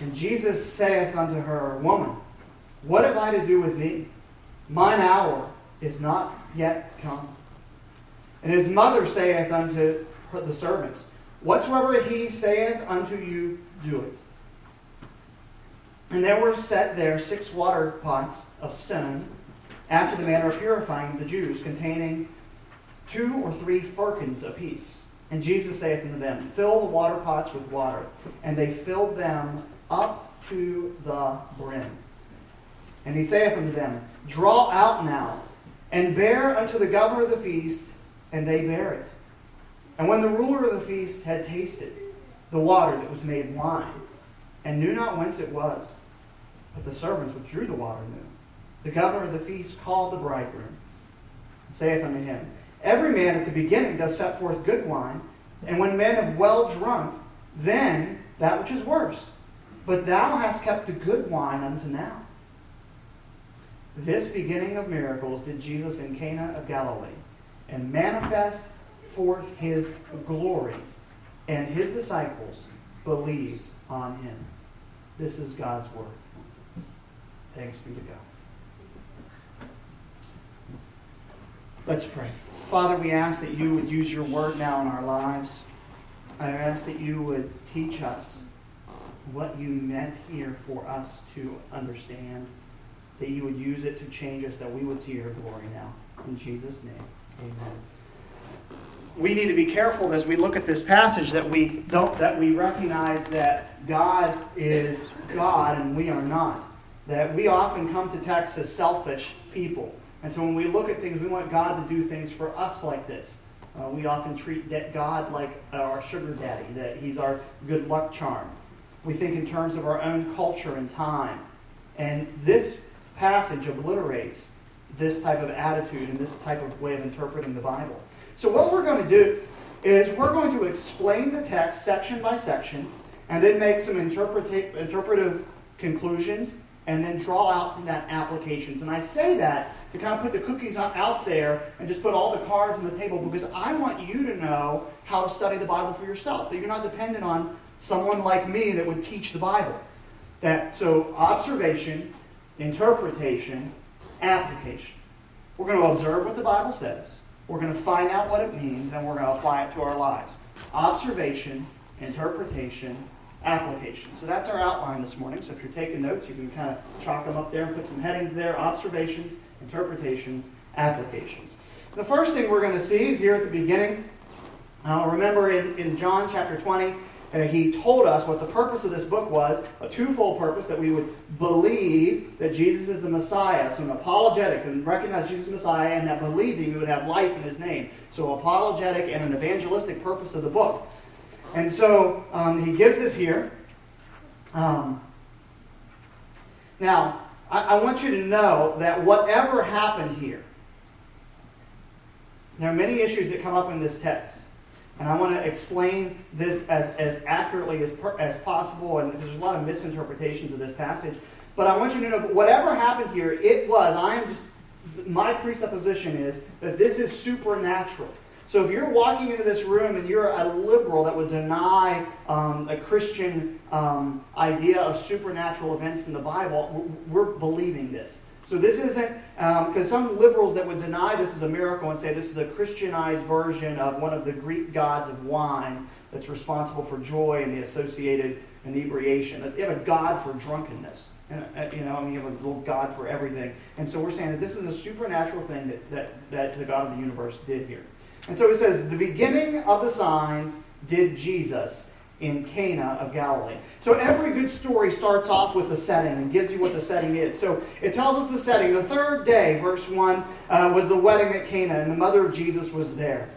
And Jesus saith unto her, Woman, what have I to do with thee? Mine hour is not yet come. And his mother saith unto the servants, Whatsoever he saith unto you, do it. And there were set there six water pots of stone, after the manner of purifying the Jews, containing two or three firkins apiece. And Jesus saith unto them, Fill the water pots with water. And they filled them up to the brim. And he saith unto them, Draw out now, and bear unto the governor of the feast, and they bear it. And when the ruler of the feast had tasted the water that was made wine, and knew not whence it was, but the servants which drew the water knew, the governor of the feast called the bridegroom, and saith unto him, Every man at the beginning does set forth good wine, and when men have well drunk, then that which is worse. But thou hast kept the good wine unto now. This beginning of miracles did Jesus in Cana of Galilee, and manifest forth his glory, and his disciples believed on him. This is God's word. Thanks be to God. Let's pray. Father, we ask that you would use your word now in our lives. I ask that you would teach us what you meant here for us to understand, that you would use it to change us, that we would see your glory now. In Jesus' name, amen. We need to be careful as we look at this passage that we don't that we recognize that God is God and we are not. That we often come to text as selfish people. And so when we look at things, we want God to do things for us like this. Uh, we often treat God like our sugar daddy, that he's our good luck charm. We think in terms of our own culture and time. And this passage obliterates this type of attitude and this type of way of interpreting the Bible. So, what we're going to do is we're going to explain the text section by section and then make some interpretive conclusions and then draw out from that applications. And I say that to kind of put the cookies out there and just put all the cards on the table because I want you to know how to study the Bible for yourself. That you're not dependent on someone like me that would teach the Bible. That so observation, interpretation, application. We're going to observe what the Bible says. We're going to find out what it means, and we're going to apply it to our lives. Observation, interpretation, application. So that's our outline this morning. So if you're taking notes, you can kind of chalk them up there and put some headings there observations, interpretations, applications. The first thing we're going to see is here at the beginning. Uh, remember in, in John chapter 20, uh, he told us what the purpose of this book was a twofold purpose that we would believe that Jesus is the Messiah. So, an apologetic and recognize Jesus as the Messiah, and that believing we would have life in his name. So, apologetic and an evangelistic purpose of the book. And so um, he gives us here. Um, now, I, I want you to know that whatever happened here, there are many issues that come up in this text. And I want to explain this as, as accurately as, as possible. And there's a lot of misinterpretations of this passage. But I want you to know whatever happened here, it was, I am just, my presupposition is that this is supernatural. So if you're walking into this room and you're a liberal that would deny um, a Christian um, idea of supernatural events in the Bible, we're believing this. So this isn't, because um, some liberals that would deny this is a miracle and say this is a Christianized version of one of the Greek gods of wine that's responsible for joy and the associated inebriation. They have a god for drunkenness. And, uh, you know, I mean, you have a little God for everything. And so we're saying that this is a supernatural thing that, that, that the God of the universe did here. And so it says, the beginning of the signs did Jesus in Cana of Galilee. So every good story starts off with the setting and gives you what the setting is. So it tells us the setting. The third day, verse 1, uh, was the wedding at Cana, and the mother of Jesus was there.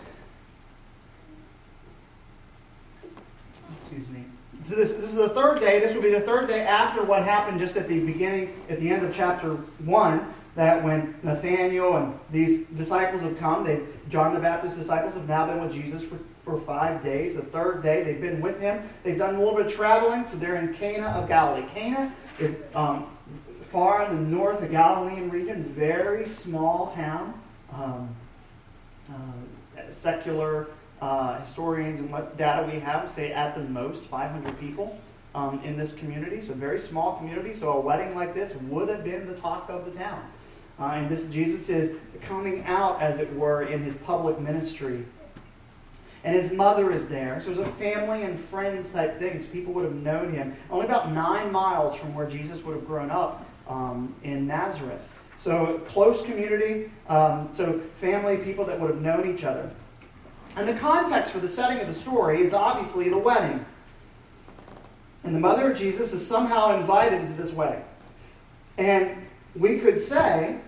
Excuse me. So this, this is the third day. This will be the third day after what happened just at the beginning, at the end of chapter 1 that when Nathaniel and these disciples have come, they John the Baptist's disciples have now been with Jesus for, for five days. The third day, they've been with him. They've done a little bit of traveling, so they're in Cana of Galilee. Cana is um, far in the north, the Galilean region, very small town. Um, uh, secular uh, historians and what data we have say at the most 500 people. um, in this community. So, very small community. So, a wedding like this would have been the talk of the town. Uh, and this Jesus is coming out, as it were, in his public ministry. And his mother is there. So, it was a family and friends type thing. So people would have known him. Only about nine miles from where Jesus would have grown up um, in Nazareth. So, close community. Um, so, family, people that would have known each other. And the context for the setting of the story is obviously the wedding. And the mother of Jesus is somehow invited to this wedding. And we could say,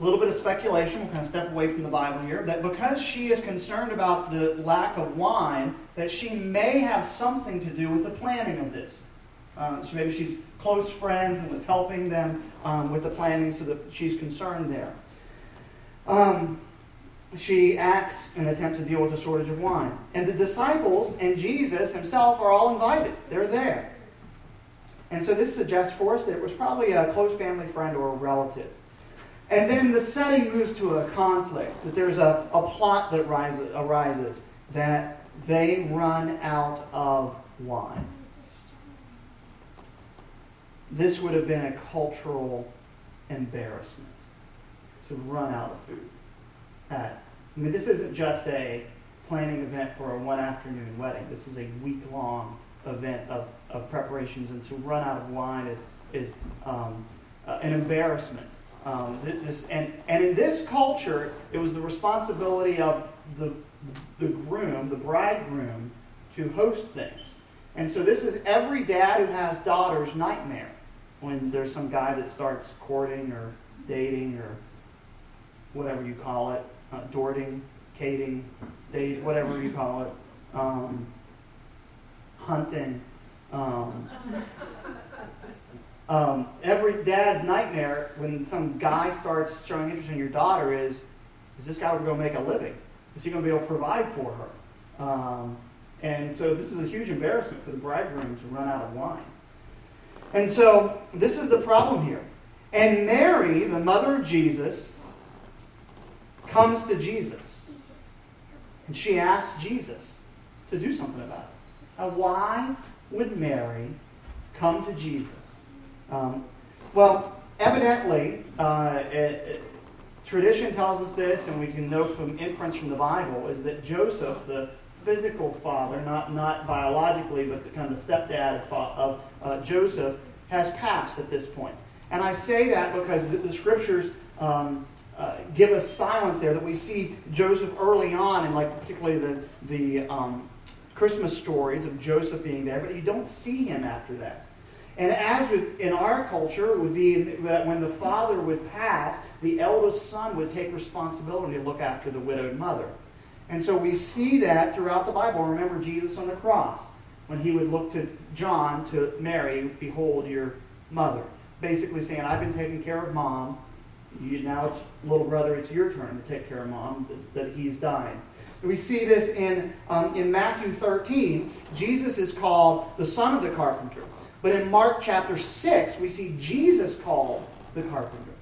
a little bit of speculation, we'll kind of step away from the Bible here, that because she is concerned about the lack of wine, that she may have something to do with the planning of this. Uh, so maybe she's close friends and was helping them um, with the planning so that she's concerned there. Um, she acts in an attempt to deal with a shortage of wine. And the disciples and Jesus himself are all invited. They're there. And so this suggests for us that it was probably a close family friend or a relative. And then the setting moves to a conflict, that there's a, a plot that rises, arises, that they run out of wine. This would have been a cultural embarrassment to run out of food I mean, this isn't just a planning event for a one afternoon wedding. This is a week long event of, of preparations, and to run out of wine is, is um, uh, an embarrassment. Um, this, and, and in this culture, it was the responsibility of the, the groom, the bridegroom, to host things. And so this is every dad who has daughters' nightmare when there's some guy that starts courting or dating or whatever you call it, uh, dorting, cating, date, whatever you call it, um, hunting. Um, um, every dad's nightmare when some guy starts showing interest in your daughter is, is this guy going to make a living? Is he going to be able to provide for her? Um, and so this is a huge embarrassment for the bridegroom to run out of wine. And so this is the problem here. And Mary, the mother of Jesus, comes to Jesus. And she asks Jesus to do something about it. Now, why would Mary come to Jesus? Um, well, evidently, uh, it, it, tradition tells us this, and we can know from inference from the Bible, is that Joseph, the physical father, not, not biologically, but the kind of stepdad of, of uh, Joseph, has passed at this point. And I say that because the, the scriptures um, uh, give us silence there that we see Joseph early on, and like particularly the the um, Christmas stories of Joseph being there, but you don't see him after that. And as with, in our culture, would be that when the father would pass, the eldest son would take responsibility to look after the widowed mother. And so we see that throughout the Bible. Remember Jesus on the cross, when he would look to John, to Mary, behold your mother. Basically saying, I've been taking care of mom, you, now it's little brother, it's your turn to take care of mom, that, that he's dying. We see this in, um, in Matthew 13. Jesus is called the son of the carpenter. But in Mark chapter 6, we see Jesus called the carpenter.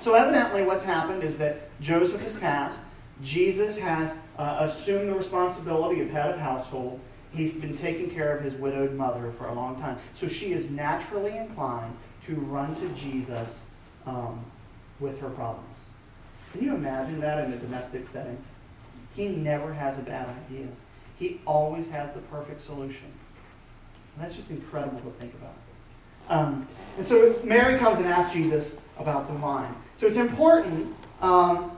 So evidently what's happened is that Joseph has passed. Jesus has uh, assumed the responsibility of head of household. He's been taking care of his widowed mother for a long time. So she is naturally inclined to run to Jesus um, with her problems. Can you imagine that in a domestic setting? He never has a bad idea. He always has the perfect solution. And that's just incredible to think about. Um, and so Mary comes and asks Jesus about the wine. So it's important um,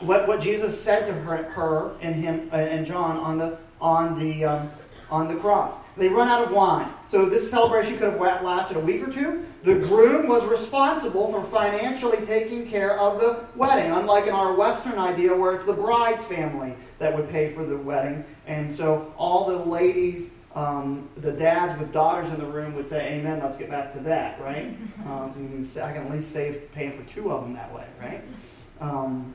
what, what Jesus said to her, her and him uh, and John on the on the um, on the cross. They run out of wine. So this celebration could have lasted a week or two. The groom was responsible for financially taking care of the wedding, unlike in our Western idea where it's the bride's family that would pay for the wedding. And so all the ladies, um, the dads with daughters in the room would say, Amen, let's get back to that, right? Um, so can say, I can at least save paying for two of them that way, right? Um,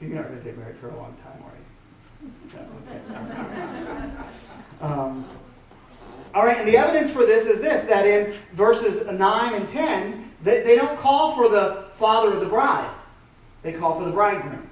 you're not going to get married for a long time, are you? um, all right, and the evidence for this is this that in verses 9 and 10, they, they don't call for the father of the bride, they call for the bridegroom.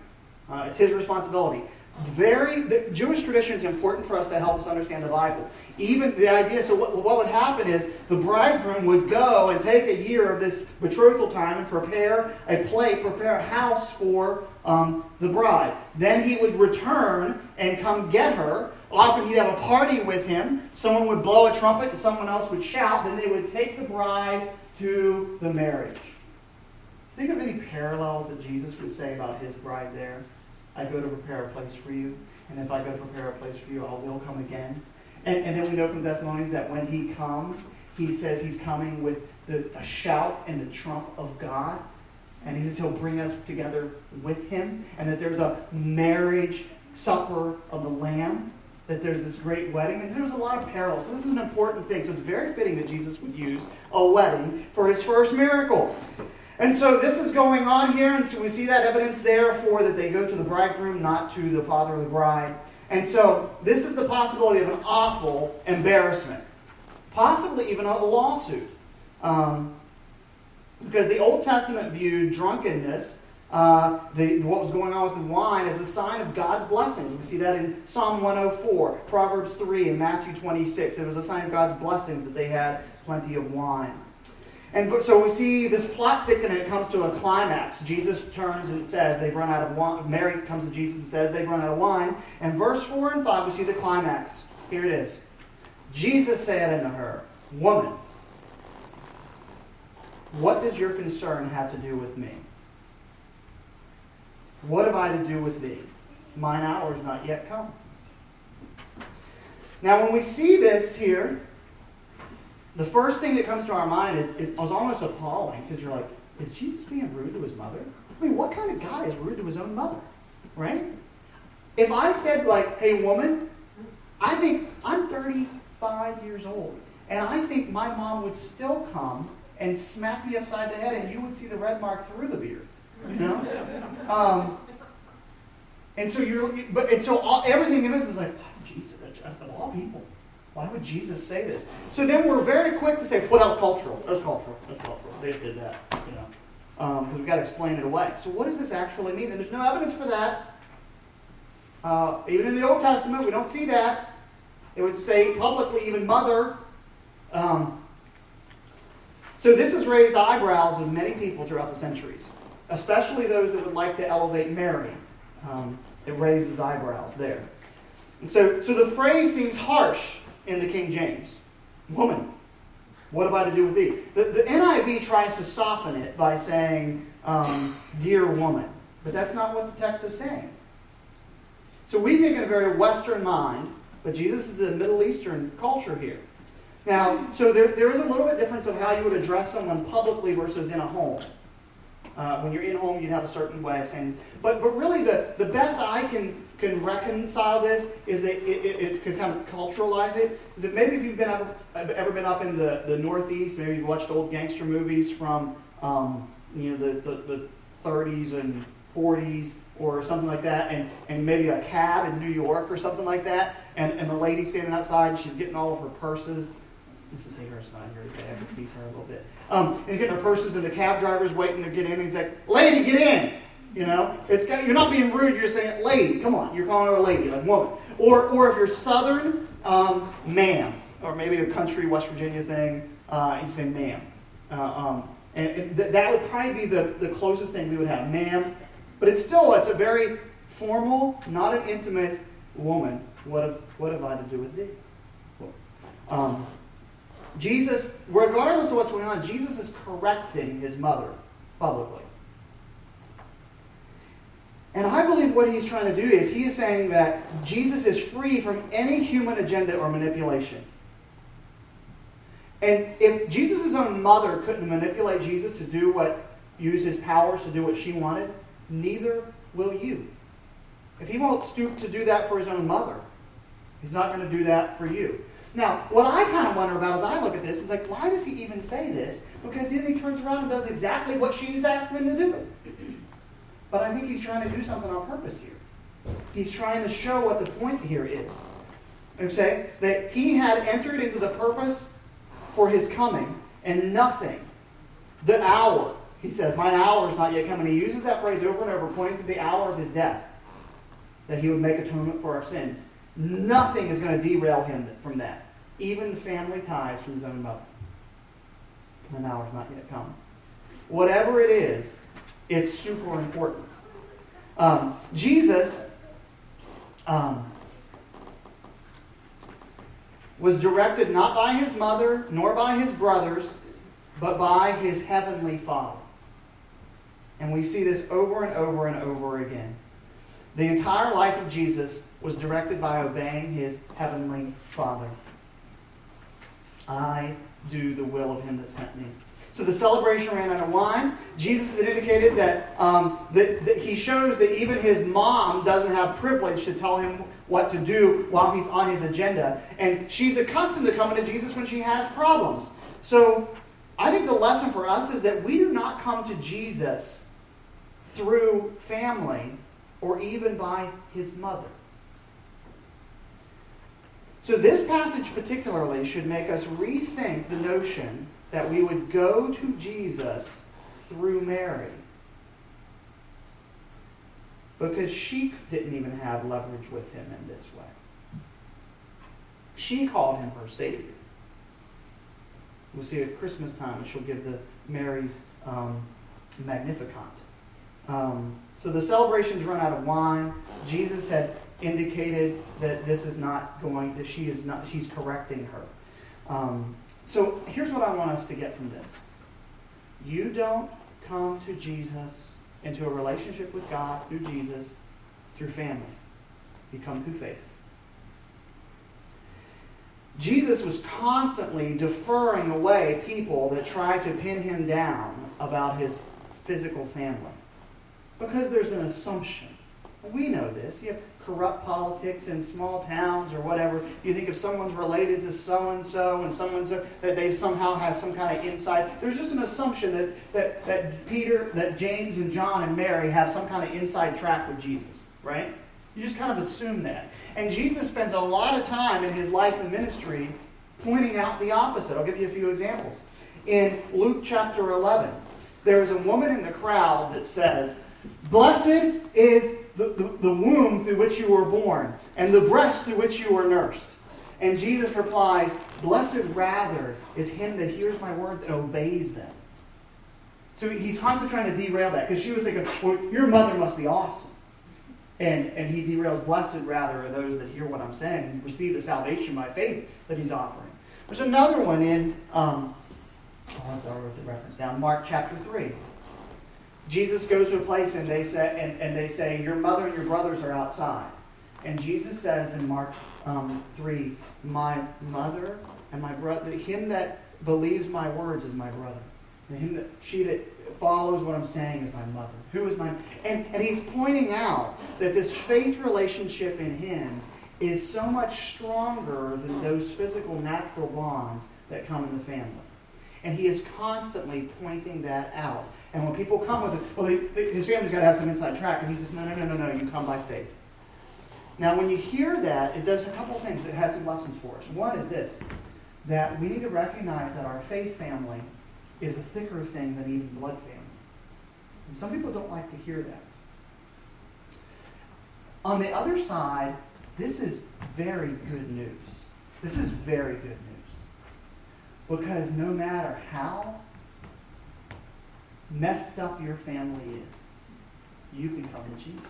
Uh, it's his responsibility. Very the Jewish tradition is important for us to help us understand the Bible. Even the idea, so what, what would happen is the bridegroom would go and take a year of this betrothal time and prepare a plate, prepare a house for um, the bride. Then he would return and come get her. Often he'd have a party with him. Someone would blow a trumpet and someone else would shout. Then they would take the bride to the marriage. Think of any parallels that Jesus would say about his bride there. I go to prepare a place for you, and if I go to prepare a place for you, I will come again. And, and then we know from Thessalonians that when he comes, he says he's coming with the, a shout and the trump of God. And he says he'll bring us together with him, and that there's a marriage supper of the Lamb, that there's this great wedding. And there's a lot of parallels. So this is an important thing. So it's very fitting that Jesus would use a wedding for his first miracle. And so this is going on here, and so we see that evidence there for that they go to the bridegroom, not to the father of the bride. And so this is the possibility of an awful embarrassment, possibly even a lawsuit. Um, because the Old Testament viewed drunkenness, uh, the, what was going on with the wine, as a sign of God's blessings. We see that in Psalm 104, Proverbs 3, and Matthew 26. It was a sign of God's blessings that they had plenty of wine. And so we see this plot thicken and it comes to a climax. Jesus turns and says they've run out of wine. Mary comes to Jesus and says they've run out of wine. And verse 4 and 5, we see the climax. Here it is. Jesus said unto her, Woman, what does your concern have to do with me? What have I to do with thee? Mine hour is not yet come. Now, when we see this here, the first thing that comes to our mind is, is, is almost appalling because you're like, is Jesus being rude to his mother? I mean, what kind of guy is rude to his own mother? Right? If I said, like, hey, woman, I think I'm 35 years old, and I think my mom would still come and smack me upside the head, and you would see the red mark through the beard. You know? Um, and so you're, but and so all, everything in us is like, oh, Jesus, of all people. Why would Jesus say this? So then we're very quick to say, well, that was cultural. That was cultural. That was cultural. They did that, you know, because um, we've got to explain it away. So what does this actually mean? And there's no evidence for that. Uh, even in the Old Testament, we don't see that. It would say publicly, even mother. Um, so this has raised eyebrows of many people throughout the centuries, especially those that would like to elevate Mary. Um, it raises eyebrows there. And so, so the phrase seems harsh in the King James. Woman, what have I to do with thee? The, the NIV tries to soften it by saying, um, dear woman. But that's not what the text is saying. So we think in a very Western mind, but Jesus is a Middle Eastern culture here. Now, so there, there is a little bit difference of how you would address someone publicly versus in a home. Uh, when you're in home, you'd have a certain way of saying, but but really the, the best I can can reconcile this is that it, it, it can kind of culturalize it. Is that maybe if you've been up, ever been up in the, the Northeast, maybe you've watched old gangster movies from um, you know the, the, the 30s and 40s or something like that, and, and maybe a cab in New York or something like that, and, and the lady standing outside, and she's getting all of her purses. Mrs. Hager's not here today. I tease her a little bit. Um, and getting her purses, and the cab driver's waiting to get in. And he's like, "Lady, get in!" You know, it's you're not being rude. You're saying, "Lady, come on." You're calling her a lady, like woman. Or, or if you're Southern, um, ma'am, or maybe a country West Virginia thing, uh, you say ma'am. Uh, um, and, and th- that would probably be the, the closest thing we would have, ma'am. But it's still it's a very formal, not an intimate woman. What have what have I to do with thee? Um, Jesus, regardless of what's going on, Jesus is correcting his mother publicly. And I believe what he's trying to do is he is saying that Jesus is free from any human agenda or manipulation. And if Jesus' own mother couldn't manipulate Jesus to do what, use his powers to do what she wanted, neither will you. If he won't stoop to do that for his own mother, he's not going to do that for you. Now, what I kind of wonder about as I look at this is like, why does he even say this? Because then he turns around and does exactly what she's asking him to do. But I think he's trying to do something on purpose here. He's trying to show what the point here is. Okay? That he had entered into the purpose for his coming, and nothing, the hour, he says, my hour is not yet come. And he uses that phrase over and over, pointing to the hour of his death. that he would make atonement for our sins. Nothing is going to derail him from that. Even the family ties from his own mother. The is not yet come. Whatever it is, it's super important. Um, Jesus um, was directed not by his mother nor by his brothers, but by his heavenly Father. And we see this over and over and over again. The entire life of Jesus was directed by obeying his heavenly Father. I do the will of him that sent me. So the celebration ran out of wine. Jesus had indicated that, um, that, that, he shows that even his mom doesn't have privilege to tell him what to do while he's on his agenda. And she's accustomed to coming to Jesus when she has problems. So I think the lesson for us is that we do not come to Jesus through family or even by his mother. So, this passage particularly should make us rethink the notion that we would go to Jesus through Mary. Because she didn't even have leverage with him in this way. She called him her Savior. We'll see at Christmas time, she'll give the Mary's um, Magnificat. Um, so the celebrations run out of wine. Jesus had indicated that this is not going, that she is not, he's correcting her. Um, so here's what I want us to get from this. You don't come to Jesus, into a relationship with God through Jesus, through family. You come through faith. Jesus was constantly deferring away people that tried to pin him down about his physical family. Because there's an assumption. We know this. You have corrupt politics in small towns or whatever. You think if someone's related to so and so and someone's that they somehow has some kind of insight. There's just an assumption that, that, that Peter, that James and John and Mary have some kind of inside track with Jesus, right? You just kind of assume that. And Jesus spends a lot of time in his life and ministry pointing out the opposite. I'll give you a few examples. In Luke chapter 11, there is a woman in the crowd that says, Blessed is the, the, womb through which you were born, and the breast through which you were nursed. And Jesus replies, Blessed rather is him that hears my word and obeys them. So he's constantly trying to derail that because she was thinking, well, your mother must be awesome. And, and he derails, blessed rather are those that hear what I'm saying and receive the salvation by faith that he's offering. There's another one in, um, I wrote the reference down, Mark chapter 3. Jesus goes to a place and they say, and, and they say, Your mother and your brothers are outside. And Jesus says in Mark um, 3, My mother and my brother, him that believes my words is my brother. And him that, she that follows what I'm saying is my mother. Who is my and, and he's pointing out that this faith relationship in him is so much stronger than those physical natural bonds that come in the family. And he is constantly pointing that out. And when people come with it, well, they, his family's got to have some inside track. And he says, no, no, no, no, no, you come by faith. Now, when you hear that, it does a couple things. It has some lessons for us. One is this, that we need to recognize that our faith family is a thicker thing than even blood family. And some people don't like to hear that. On the other side, this is very good news. This is very good news. Because no matter how messed up your family is, you can come to Jesus.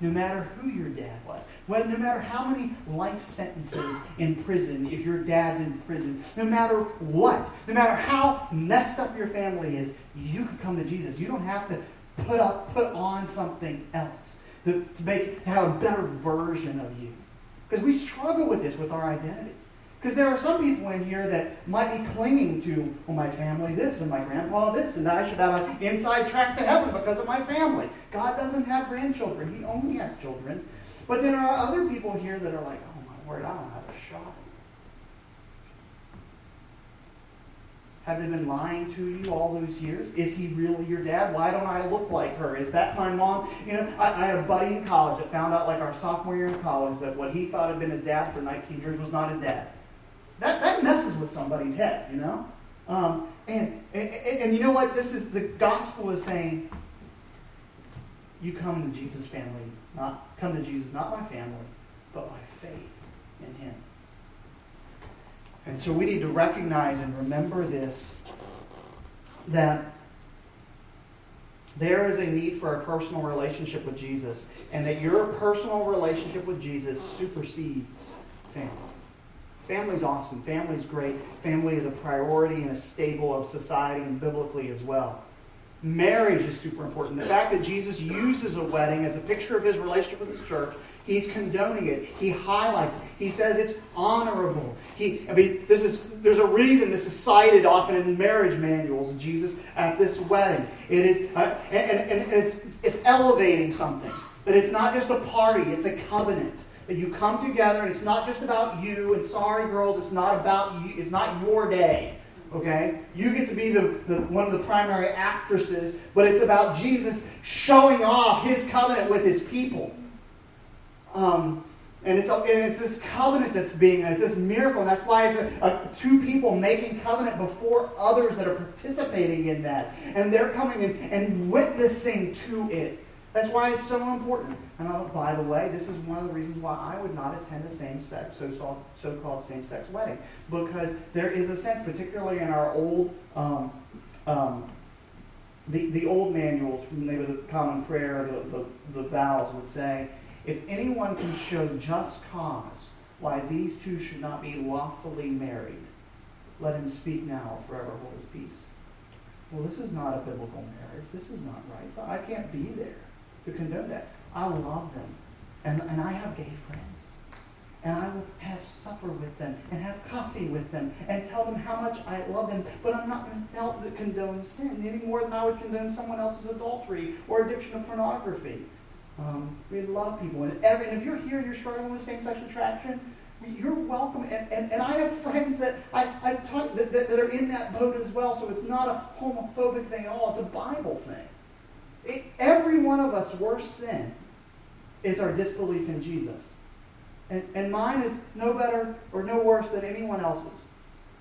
No matter who your dad was, well, no matter how many life sentences in prison, if your dad's in prison, no matter what, no matter how messed up your family is, you can come to Jesus. You don't have to put up, put on something else to, to make to have a better version of you. Because we struggle with this with our identity. Because there are some people in here that might be clinging to, well, my family this and my grandpa this, and I should have an inside track to heaven because of my family. God doesn't have grandchildren, He only has children. But then there are other people here that are like, oh my word, I don't have a shot. Have they been lying to you all those years? Is he really your dad? Why don't I look like her? Is that my mom? You know, I, I had a buddy in college that found out, like our sophomore year in college, that what he thought had been his dad for 19 years was not his dad. That, that messes with somebody's head, you know? Um, and, and, and you know what? This is the gospel is saying you come to Jesus' family, not come to Jesus, not by family, but by faith in him. And so we need to recognize and remember this that there is a need for a personal relationship with Jesus, and that your personal relationship with Jesus supersedes family. Family's awesome. Family's great. Family is a priority and a stable of society and biblically as well. Marriage is super important. The fact that Jesus uses a wedding as a picture of his relationship with his church He's condoning it. He highlights it. He says it's honorable. He, I mean, this is there's a reason this is cited often in marriage manuals of Jesus at this wedding. It is, uh, and, and, and it's it's elevating something. But it's not just a party; it's a covenant that you come together, and it's not just about you. And sorry, girls, it's not about you. It's not your day. Okay? You get to be the, the, one of the primary actresses, but it's about Jesus showing off his covenant with his people. Um, and it's, and it's this covenant that's being, it's this miracle. And that's why it's a, a, two people making covenant before others that are participating in that. And they're coming in and witnessing to it. That's why it's so important. And uh, by the way, this is one of the reasons why I would not attend a same-sex, so-called same-sex wedding. Because there is a sense, particularly in our old, um, um, the, the old manuals, maybe the common prayer, the, the, the vows would say, if anyone can show just cause why these two should not be lawfully married, let him speak now or forever hold his peace. Well, this is not a biblical marriage. This is not right. So I can't be there to condone that. I love them. And, and I have gay friends. And I will have supper with them and have coffee with them and tell them how much I love them. But I'm not going to tell them to condone sin any more than I would condone someone else's adultery or addiction to pornography. Um, we love people. And, every, and if you're here and you're struggling with same-sex attraction, you're welcome. And, and, and I have friends that I, I that, that, that, are in that boat as well. So it's not a homophobic thing at all. It's a Bible thing. Every one of us' worst sin is our disbelief in Jesus. And, and mine is no better or no worse than anyone else's.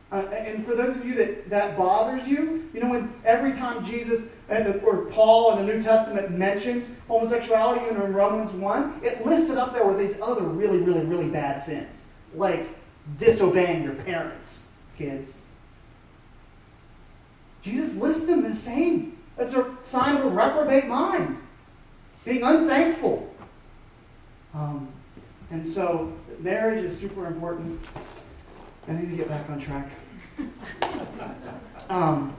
Uh, and for those of you that that bothers you, you know, when every time Jesus the, or Paul in the New Testament mentions homosexuality, in Romans 1, it lists it up there with these other really, really, really bad sins, like disobeying your parents, kids. Jesus lists them the same. That's a sign of a reprobate mind, being unthankful. Um, and so marriage is super important. I need to get back on track. Um,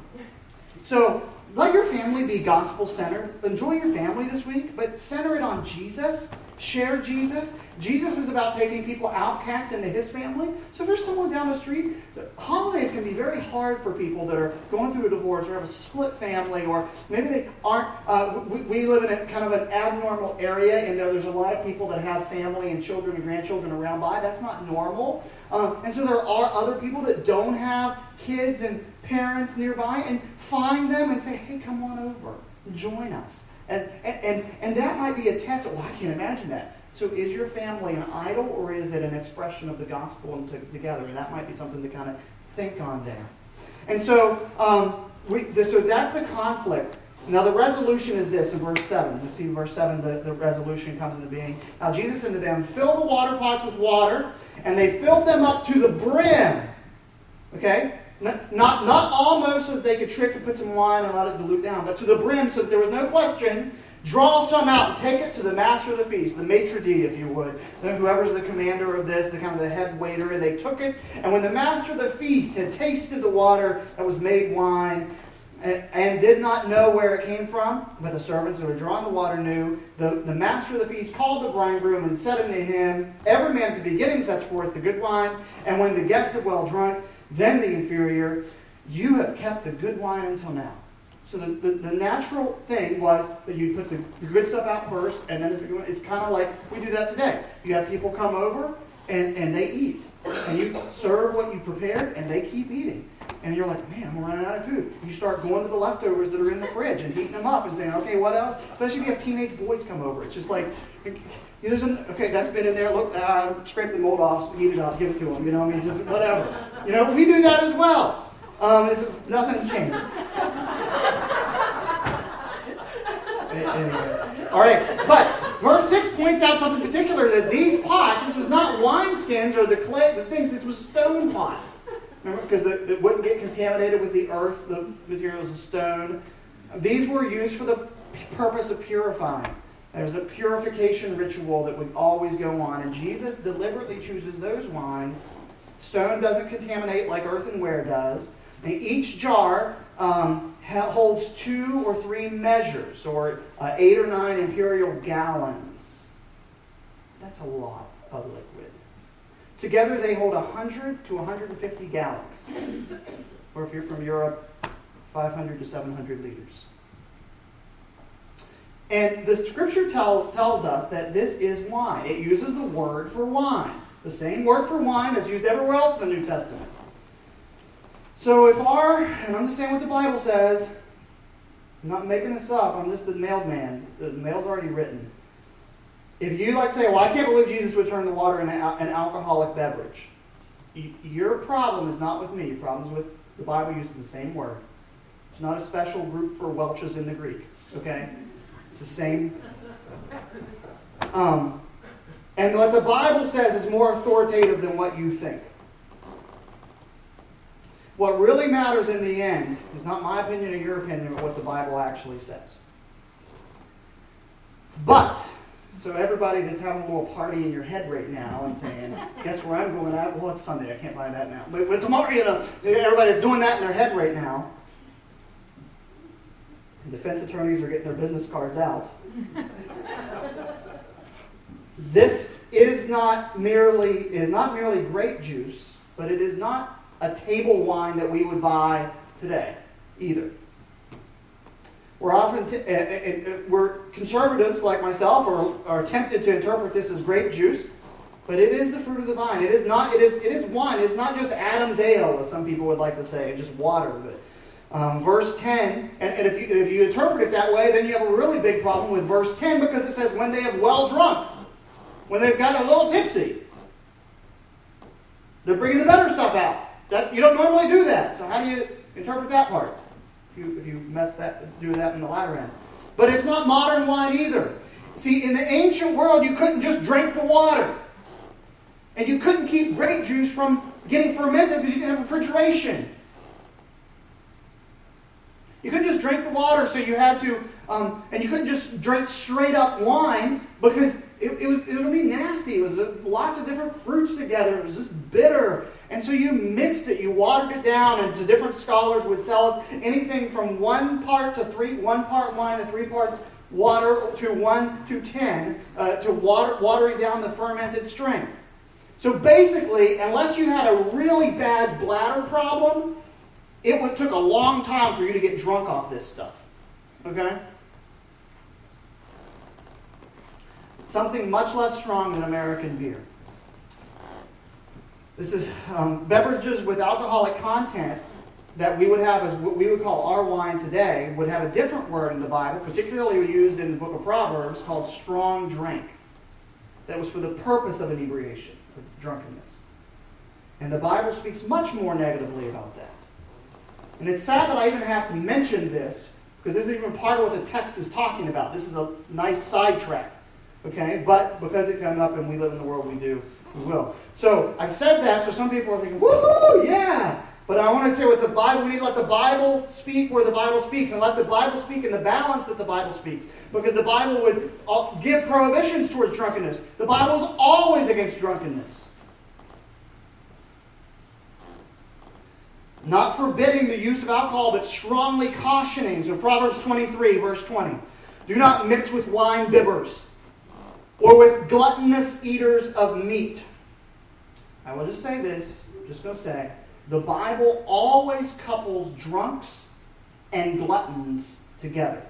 so let your family be gospel centered. Enjoy your family this week, but center it on Jesus. Share Jesus. Jesus is about taking people outcasts into his family. So if there's someone down the street, holidays can be very hard for people that are going through a divorce or have a split family, or maybe they aren't. Uh, we, we, live in a kind of an abnormal area, and there's a lot of people that have family and children and grandchildren around by. That's not normal. Uh, and so there are other people that don't have kids and parents nearby, and find them and say, hey, come on over, join us. And, and, and that might be a test. Well, I can't imagine that. So is your family an idol or is it an expression of the gospel and to, together? And that might be something to kind of think on there. And so, um, we, so that's the conflict. Now the resolution is this in verse 7. You see verse 7 the, the resolution comes into being. Now Jesus said to them, fill the water pots with water, and they filled them up to the brim. Okay? Not, not, almost so that they could trick and put some wine and let it dilute down, but to the brim so that there was no question. Draw some out and take it to the master of the feast, the maitre d', if you would. Then whoever's the commander of this, the kind of the head waiter, and they took it. And when the master of the feast had tasted the water that was made wine, and, and did not know where it came from, but the servants who had drawn the water knew, the, the master of the feast called the bridegroom and said unto him, Every man at the beginning sets forth the good wine, and when the guests have well drunk, then the inferior. You have kept the good wine until now. So the, the, the natural thing was that you put the, the, good stuff out first, and then it's, it's kind of like we do that today. You have people come over, and, and they eat. And you serve what you prepared, and they keep eating. And you're like, man, I'm running out of food. You start going to the leftovers that are in the fridge and heating them up and saying, okay, what else? Especially if you have teenage boys come over. It's just like, there's an, okay, that's been in there. Look, uh, scrape the mold off, heat it up, give it to them. You know, I mean, just whatever. You know, we do that as well. Um, nothing's changed. anyway. All right, but verse 6 points out something particular that these pots, this was not wineskins or the clay, the things, this was stone pots. Remember, because it wouldn't get contaminated with the earth, the materials of stone. These were used for the purpose of purifying. There's a purification ritual that would always go on, and Jesus deliberately chooses those wines. Stone doesn't contaminate like earthenware does. And each jar um, holds two or three measures, or uh, eight or nine imperial gallons. That's a lot of liquid. Together they hold 100 to 150 gallons. or if you're from Europe, 500 to 700 liters. And the scripture tell, tells us that this is wine. It uses the word for wine. The same word for wine as used everywhere else in the New Testament. So if our, and I'm just saying what the Bible says, I'm not making this up, I'm just the mailman. The mail's already written. If you like say, well, I can't believe Jesus would turn the water into an alcoholic beverage, your problem is not with me. Your problem is with the Bible uses the same word. It's not a special group for Welch's in the Greek. Okay? It's the same. Um, and what the Bible says is more authoritative than what you think. What really matters in the end is not my opinion or your opinion, but what the Bible actually says. But, so everybody that's having a little party in your head right now and saying, guess where I'm going at? Well, it's Sunday. I can't buy that now. But, but tomorrow, you know, everybody that's doing that in their head right now. The defense attorneys are getting their business cards out. this is not merely is not merely grape juice, but it is not a table wine that we would buy today either. We're often t- uh, uh, uh, we're conservatives like myself are, are tempted to interpret this as grape juice, but it is the fruit of the vine. It is not. It is. It is wine. It's not just Adam's ale, as some people would like to say, just water. But um, verse 10, and, and, if, you, if you interpret it that way, then you have a really big problem with verse 10 because it says, when they have well drunk, when they've got a little tipsy, they're bringing the better stuff out. That, you don't normally do that. So how do you interpret that part? If you, if you mess that, do that in the latter end. But it's not modern wine either. See, in the ancient world, you couldn't just drink the water. And you couldn't keep grape juice from getting fermented because you didn't have refrigeration. You couldn't just drink the water, so you had to, um, and you couldn't just drink straight up wine because it, it was it would be nasty. It was uh, lots of different fruits together. It was just bitter and so you mixed it, you watered it down, and so different scholars would tell us anything from one part to three, one part wine to three parts water to one to ten uh, to water, watering down the fermented strength. So basically, unless you had a really bad bladder problem, it would, took a long time for you to get drunk off this stuff. Okay? Something much less strong than American beer. This is um, beverages with alcoholic content that we would have as what we would call our wine today would have a different word in the Bible, particularly used in the book of Proverbs, called strong drink. That was for the purpose of inebriation, of drunkenness. And the Bible speaks much more negatively about that. And it's sad that I even have to mention this, because this is even part of what the text is talking about. This is a nice sidetrack. Okay? But because it comes up and we live in the world we do, we will. So I said that, so some people are thinking, woohoo, yeah. But I want to say what the Bible, we need to let the Bible speak where the Bible speaks, and let the Bible speak in the balance that the Bible speaks. Because the Bible would give prohibitions towards drunkenness. The Bible is always against drunkenness. Not forbidding the use of alcohol, but strongly cautioning. So Proverbs 23, verse 20. Do not mix with wine bibbers or with gluttonous eaters of meat. I will just say this, just going to say, the Bible always couples drunks and gluttons together.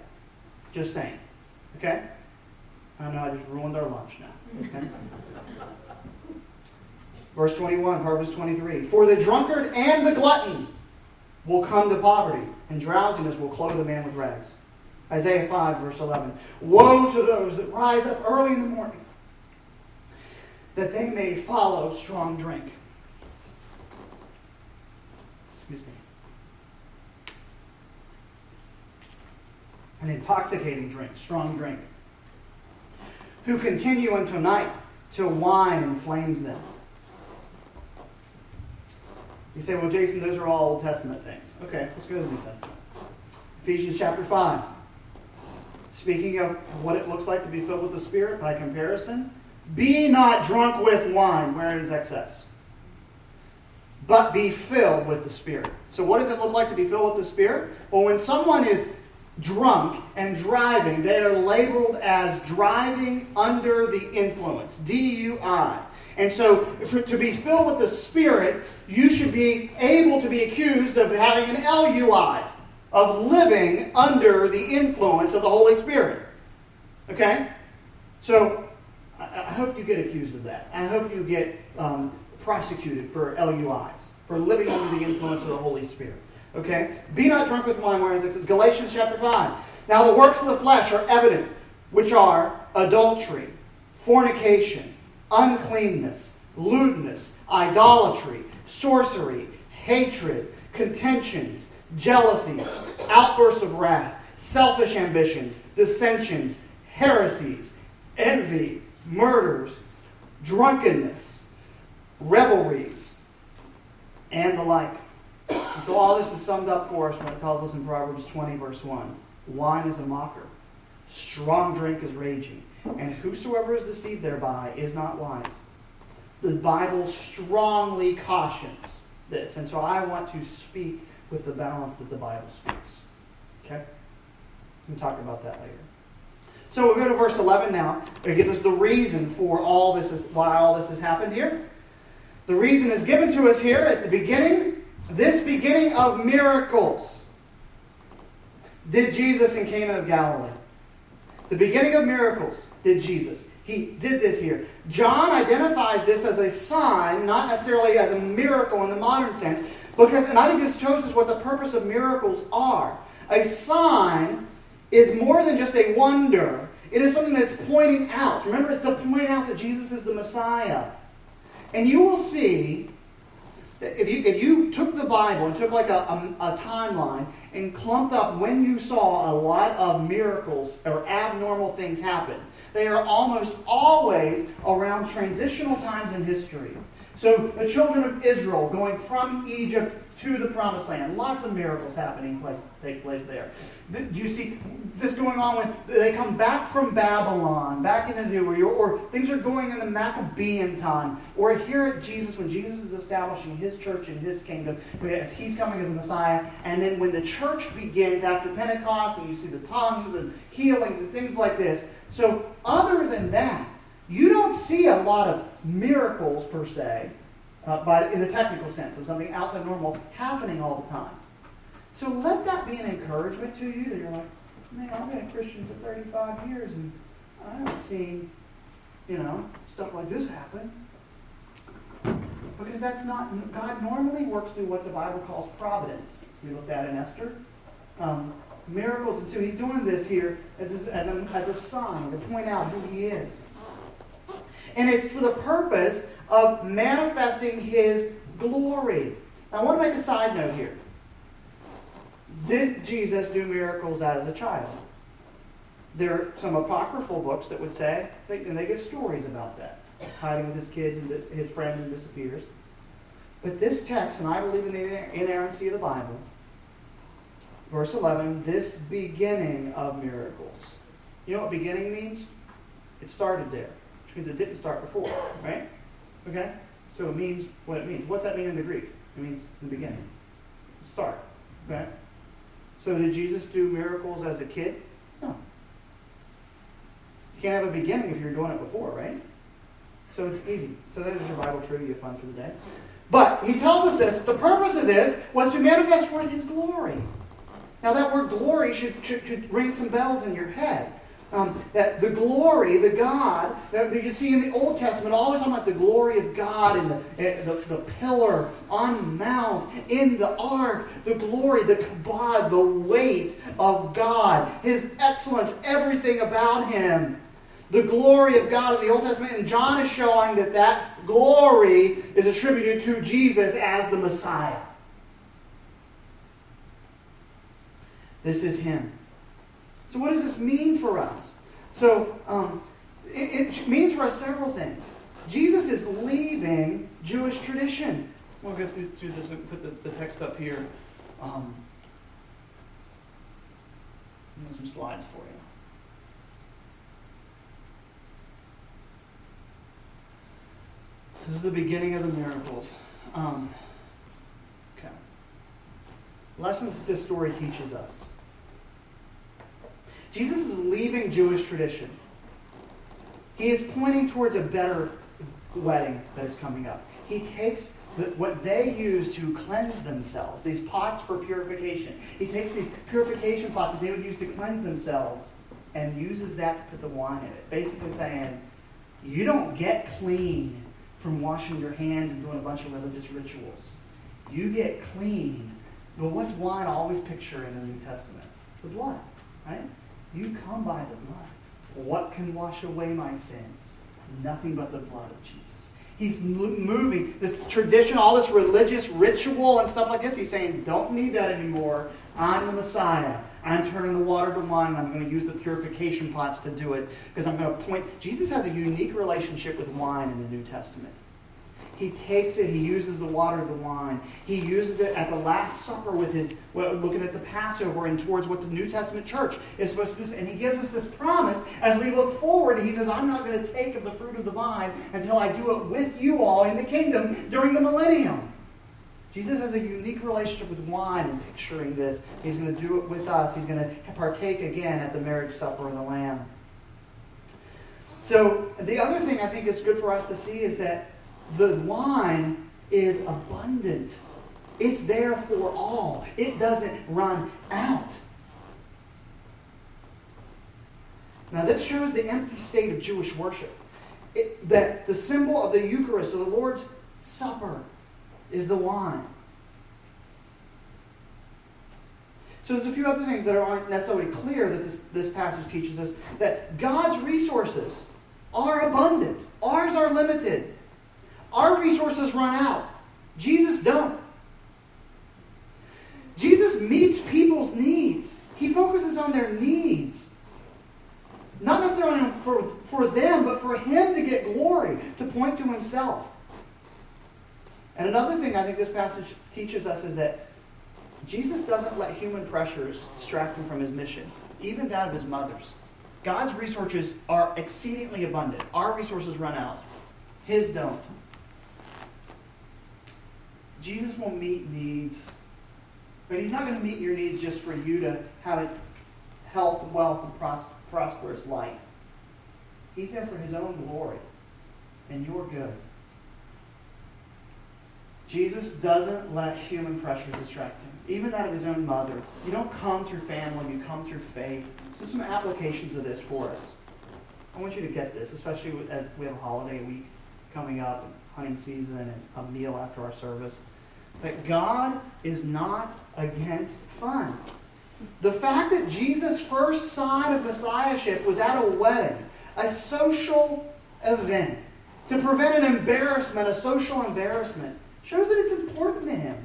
Just saying. Okay? I know I just ruined our lunch now. Okay? Verse 21, Proverbs 23. For the drunkard and the glutton will come to poverty, and drowsiness will clothe the man with rags. Isaiah 5, verse 11. Woe to those that rise up early in the morning, that they may follow strong drink. Excuse me. An intoxicating drink, strong drink. who continue until night till wine inflames them. You say, well, Jason, those are all Old Testament things. Okay, let's go to the New Testament. Ephesians chapter 5. Speaking of what it looks like to be filled with the Spirit by comparison, be not drunk with wine where it is excess, but be filled with the Spirit. So, what does it look like to be filled with the Spirit? Well, when someone is drunk and driving, they are labeled as driving under the influence, DUI. And so, for, to be filled with the Spirit, you should be able to be accused of having an LUI, of living under the influence of the Holy Spirit. Okay? So, I, hope you get accused of that. I hope you get um, prosecuted for LUIs, for living under the influence of the Holy Spirit. Okay? Be not drunk with wine, whereas it says Galatians chapter 5. Now the works of the flesh are evident, which are adultery, fornication, uncleanness, lewdness, idolatry, sorcery, hatred, contentions, jealousies, outbursts of wrath, selfish ambitions, dissensions, heresies, envy, murders, drunkenness, revelries, and the like. And so all this is summed up for us when it tells us in Proverbs 20, verse 1. Wine is a mocker. Strong drink is raging. And whosoever is deceived thereby is not wise. The Bible strongly cautions this. And so I want to speak with the balance that the Bible speaks. Okay? We can talk about that later. So we'll go to verse 11 now. It gives us the reason for all this is why all this has happened here. The reason is given to us here at the beginning. This beginning of miracles did Jesus in Cana of Galilee. The beginning of miracles did Jesus. He did this here. John identifies this as a sign, not necessarily as a miracle in the modern sense, because, and I think this shows us what the purpose of miracles are. A sign is more than just a wonder, it is something that's pointing out. Remember, it's to point out that Jesus is the Messiah. And you will see that if you, if you took the Bible and took like a, a, a timeline and clumped up when you saw a lot of miracles or abnormal things happen, they are almost always around transitional times in history. So the children of Israel going from Egypt to the promised land. Lots of miracles happening place take place there. Do you see this going on when they come back from Babylon, back into the or, or things are going in the Maccabean time, or here at Jesus when Jesus is establishing his church and his kingdom, as he's coming as a Messiah, and then when the church begins after Pentecost, and you see the tongues and healings and things like this. So other than that, you don't see a lot of miracles per se uh, by, in the technical sense of something out outside normal happening all the time. So let that be an encouragement to you that you're like, man, I've been a Christian for 35 years and I haven't seen, you know, stuff like this happen. Because that's not, God normally works through what the Bible calls providence. We looked at in Esther. Um, miracles, and so he's doing this here as, as, a, as a sign to point out who he is. And it's for the purpose of manifesting his glory. Now, I want to make a side note here. Did Jesus do miracles as a child? There are some apocryphal books that would say, and they give stories about that, hiding with his kids and his friends and disappears. But this text, and I believe in the inerrancy of the Bible, verse 11, this beginning of miracles. You know what beginning means? It started there, means it didn't start before, right? Okay? So it means what it means. What's that mean in the Greek? It means the beginning. Start. Okay? So did Jesus do miracles as a kid? No. You can't have a beginning if you're doing it before, right? So it's easy. So that is your Bible trivia fun for the day. But he tells us this. The purpose of this was to manifest for his glory. Now that word glory should, should, should ring some bells in your head. Um, that the glory, the God, that, you see in the Old Testament, always talking about the glory of God in the, eh, the, the pillar on Mount, in the ark, the glory, the kabod, the weight of God, His excellence, everything about Him. The glory of God in the Old Testament, and John is showing that that glory is attributed to Jesus as the Messiah. This is Him. So, what does this mean for us? So, um, it, it means for us several things. Jesus is leaving Jewish tradition. We'll go through, through this and put the, the text up here. Um, some slides for you. This is the beginning of the miracles. Um, okay. Lessons that this story teaches us. Jesus is leaving Jewish tradition. He is pointing towards a better wedding that is coming up. He takes the, what they use to cleanse themselves, these pots for purification. He takes these purification pots that they would use to cleanse themselves and uses that to put the wine in it. Basically saying, you don't get clean from washing your hands and doing a bunch of religious rituals. You get clean. But what's wine always picture in the New Testament? The blood, right? You come by the blood. What can wash away my sins? Nothing but the blood of Jesus. He's moving this tradition, all this religious ritual and stuff like this. He's saying, don't need that anymore. I'm the Messiah. I'm turning the water to wine, and I'm going to use the purification pots to do it because I'm going to point. Jesus has a unique relationship with wine in the New Testament. He takes it, he uses the water the wine. He uses it at the Last Supper with his, looking at the Passover and towards what the New Testament church is supposed to do. And he gives us this promise as we look forward. He says, I'm not going to take of the fruit of the vine until I do it with you all in the kingdom during the millennium. Jesus has a unique relationship with wine in picturing this. He's going to do it with us. He's going to partake again at the marriage supper of the Lamb. So, the other thing I think is good for us to see is that the wine is abundant. It's there for all. It doesn't run out. Now, this shows the empty state of Jewish worship. It, that the symbol of the Eucharist, or the Lord's Supper, is the wine. So there's a few other things that aren't necessarily clear that this, this passage teaches us. That God's resources are abundant. Ours are limited. Our resources run out. Jesus don't. Jesus meets people's needs. He focuses on their needs. Not necessarily for, for them, but for him to get glory, to point to himself. And another thing I think this passage teaches us is that Jesus doesn't let human pressures distract him from his mission, even that of his mother's. God's resources are exceedingly abundant. Our resources run out. His don't. Jesus will meet needs, but he's not going to meet your needs just for you to have health, wealth, and pros- prosperous life. He's there for his own glory and your good. Jesus doesn't let human pressures distract him, even that of his own mother. You don't come through family, you come through faith. So some applications of this for us. I want you to get this, especially as we have a holiday week coming up, hunting season, and a meal after our service. That God is not against fun. The fact that Jesus' first sign of messiahship was at a wedding, a social event, to prevent an embarrassment, a social embarrassment, shows that it's important to him.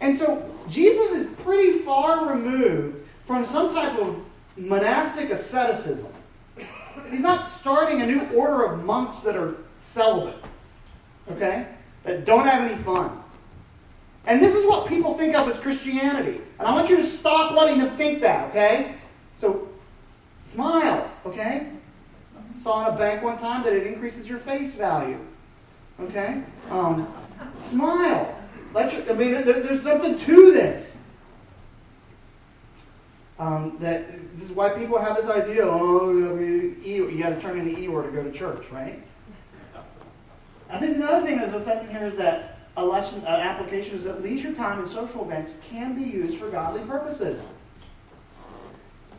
And so Jesus is pretty far removed from some type of monastic asceticism. He's not starting a new order of monks that are celibate, okay? That don't have any fun. And this is what people think of as Christianity. And I want you to stop letting them think that, okay? So, smile, okay? I saw in a bank one time that it increases your face value. Okay? Um, smile. Let your, I mean, there, there's something to this. Um, that this is why people have this idea. Oh, you got to turn in the Eeyore to go to church, right? I think another thing that's a sentence here is that a lesson, an uh, application is that leisure time and social events can be used for godly purposes.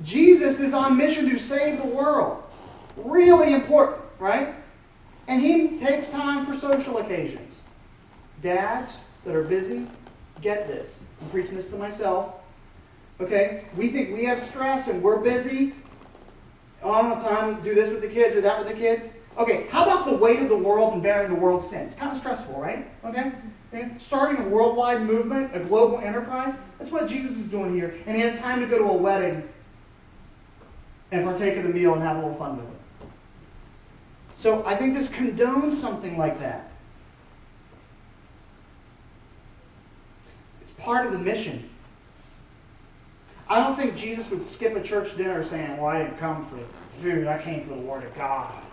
Jesus is on mission to save the world. Really important, right? And he takes time for social occasions. Dads that are busy, get this. I'm preaching this to myself. Okay? We think we have stress and we're busy. Oh, I don't have time to do this with the kids or that with the kids. Okay, how about the weight of the world and bearing the world's sins? Kind of stressful, right? Okay? okay? Starting a worldwide movement, a global enterprise, that's what Jesus is doing here. And he has time to go to a wedding and partake of the meal and have a little fun with it. So I think this condones something like that. It's part of the mission. I don't think Jesus would skip a church dinner saying, Well, I didn't come for food, I came for the Word of God.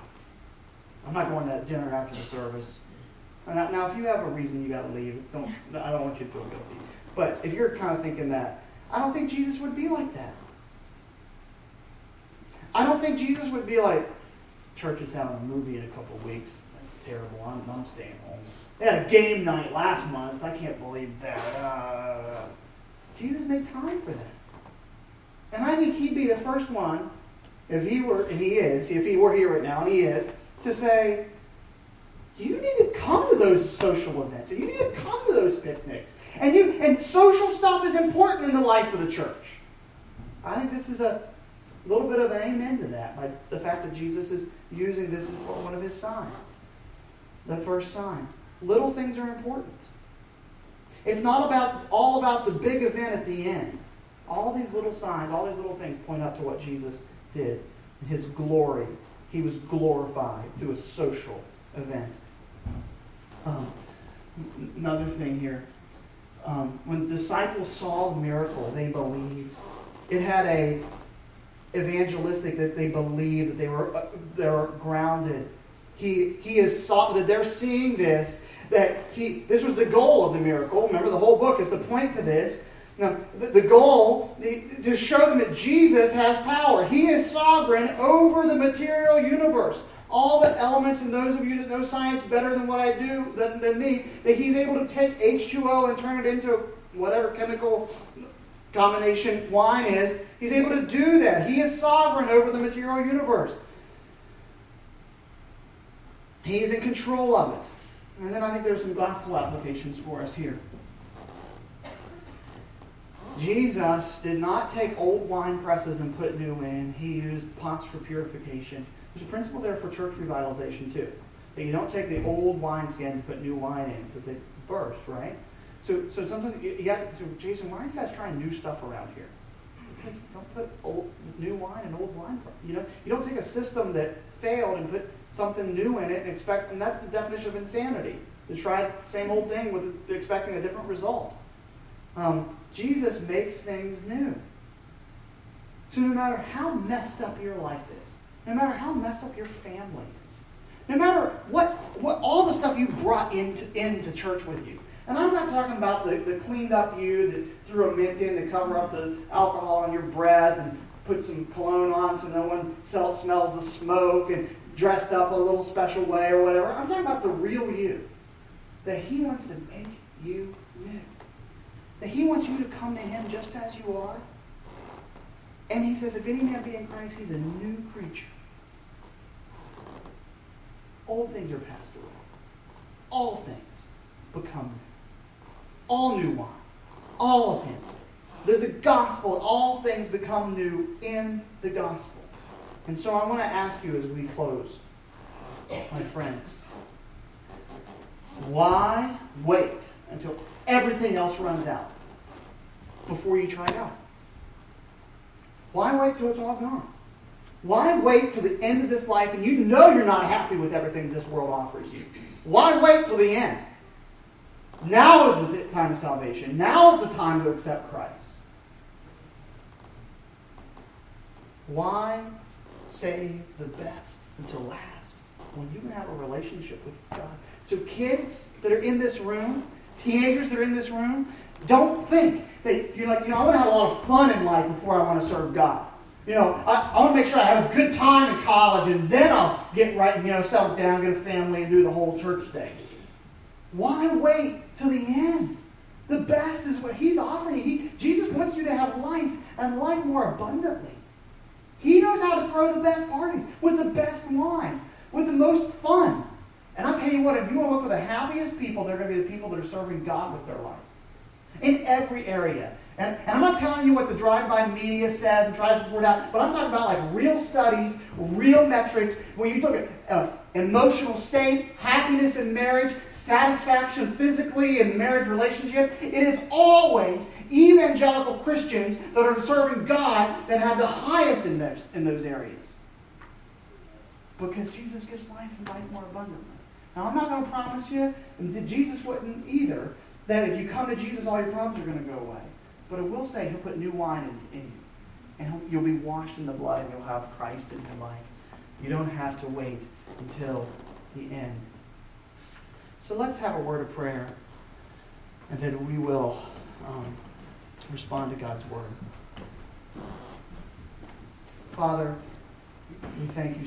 I'm not going to that dinner after the service. Now, now if you have a reason you got to leave, don't, I don't want you to feel guilty. But if you're kind of thinking that, I don't think Jesus would be like that. I don't think Jesus would be like, church is having a movie in a couple weeks. That's terrible. I'm, I'm staying home. They had a game night last month. I can't believe that. Uh, Jesus made time for that. And I think he'd be the first one, if he were, and he is, if he were here right now, and he is, to say, you need to come to those social events, and you need to come to those picnics. And you and social stuff is important in the life of the church. I think this is a little bit of an amen to that by the fact that Jesus is using this as one of his signs. The first sign. Little things are important. It's not about all about the big event at the end. All these little signs, all these little things point up to what Jesus did. His glory. He was glorified through a social event. Um, another thing here. Um, when the disciples saw the miracle, they believed. It had a evangelistic that they believed that they were uh, they were grounded. He he is saw that they're seeing this that he this was the goal of the miracle. Remember the whole book is to point to this. Now the, the goal the, to show them that Jesus has power. He is sovereign over the material universe all the elements, and those of you that know science better than what I do, than, than me, that he's able to take H2O and turn it into whatever chemical combination wine is. He's able to do that. He is sovereign over the material universe. He's in control of it. And then I think there's some gospel applications for us here. Jesus did not take old wine presses and put new in. He used pots for purification. There's a principle there for church revitalization too. That you don't take the old wine skins and put new wine in because they burst, right? So, so sometimes you, have to, so Jason, why are you guys trying new stuff around here? Because don't put old, new wine in old wine. You know, you don't take a system that failed and put something new in it and expect, and that's the definition of insanity. To try the same old thing with expecting a different result. Um, Jesus makes things new. So no matter how messed up your life is, no matter how messed up your family is, no matter what, what all the stuff you brought into, into church with you. And I'm not talking about the, the cleaned up you that threw a mint in to cover up the alcohol on your breath and put some cologne on so no one smells the smoke and dressed up a little special way or whatever. I'm talking about the real you. That he wants to make you new. That he wants you to come to him just as you are. And he says, if any man be in Christ, he's a new creature. Old things are passed away. All things become new. All new wine. All of him. They're the gospel. All things become new in the gospel. And so I want to ask you as we close, my friends, why wait until everything else runs out before you try God? Why wait till it's all gone? Why wait till the end of this life and you know you're not happy with everything this world offers you? Why wait till the end? Now is the time of salvation. Now is the time to accept Christ. Why save the best until last when you can have a relationship with God? So, kids that are in this room, teenagers that are in this room, don't think that you're like, you know, I want to have a lot of fun in life before I want to serve God. You know, I, I want to make sure I have a good time in college and then I'll get right, you know, settle down, get a family, and do the whole church thing. Why wait till the end? The best is what He's offering you. He, Jesus wants you to have life and life more abundantly. He knows how to throw the best parties with the best wine, with the most fun. And I'll tell you what, if you want to look for the happiest people, they're going to be the people that are serving God with their life. In every area. And, and, I'm not telling you what the drive-by media says and tries to report out, but I'm talking about like real studies, real metrics. When you look at uh, emotional state, happiness in marriage, satisfaction physically in marriage relationship, it is always evangelical Christians that are serving God that have the highest in those, in those areas. because Jesus gives life and life more abundantly. Now, I'm not going to promise you, and that Jesus wouldn't either, that if you come to Jesus, all your problems are going to go away. But I will say he'll put new wine in, in you. And you'll be washed in the blood and you'll have Christ in your life. You don't have to wait until the end. So let's have a word of prayer, and then we will um, respond to God's word. Father, we thank you